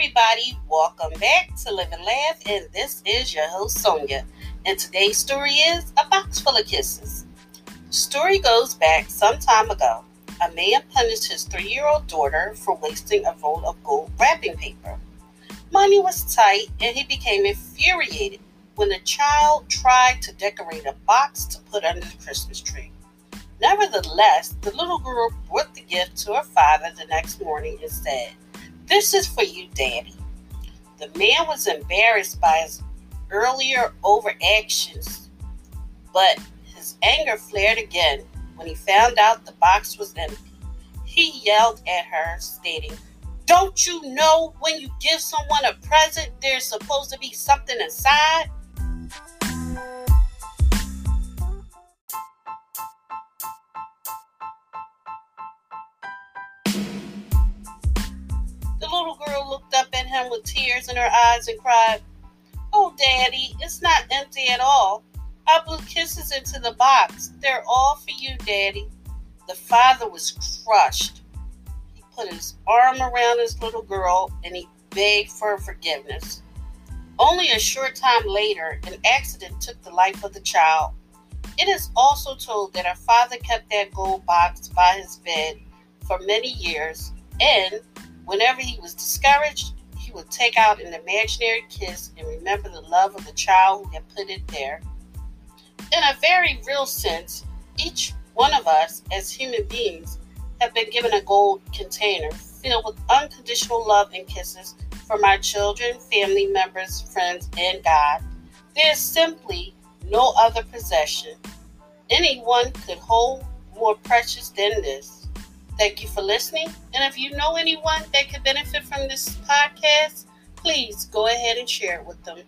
everybody, welcome back to Live and Laugh, and this is your host Sonia. And today's story is A Box Full of Kisses. Story goes back some time ago. A man punished his three year old daughter for wasting a roll of gold wrapping paper. Money was tight, and he became infuriated when the child tried to decorate a box to put under the Christmas tree. Nevertheless, the little girl brought the gift to her father the next morning and said, This is for you, Daddy. The man was embarrassed by his earlier overactions, but his anger flared again when he found out the box was empty. He yelled at her, stating, Don't you know when you give someone a present, there's supposed to be something inside? Him with tears in her eyes and cried, Oh, Daddy, it's not empty at all. I blew kisses into the box. They're all for you, Daddy. The father was crushed. He put his arm around his little girl and he begged for forgiveness. Only a short time later, an accident took the life of the child. It is also told that her father kept that gold box by his bed for many years, and whenever he was discouraged, he would take out an imaginary kiss and remember the love of the child who had put it there. In a very real sense, each one of us as human beings have been given a gold container filled with unconditional love and kisses from our children, family members, friends, and God. There is simply no other possession anyone could hold more precious than this. Thank you for listening. And if you know anyone that could benefit from this podcast, please go ahead and share it with them.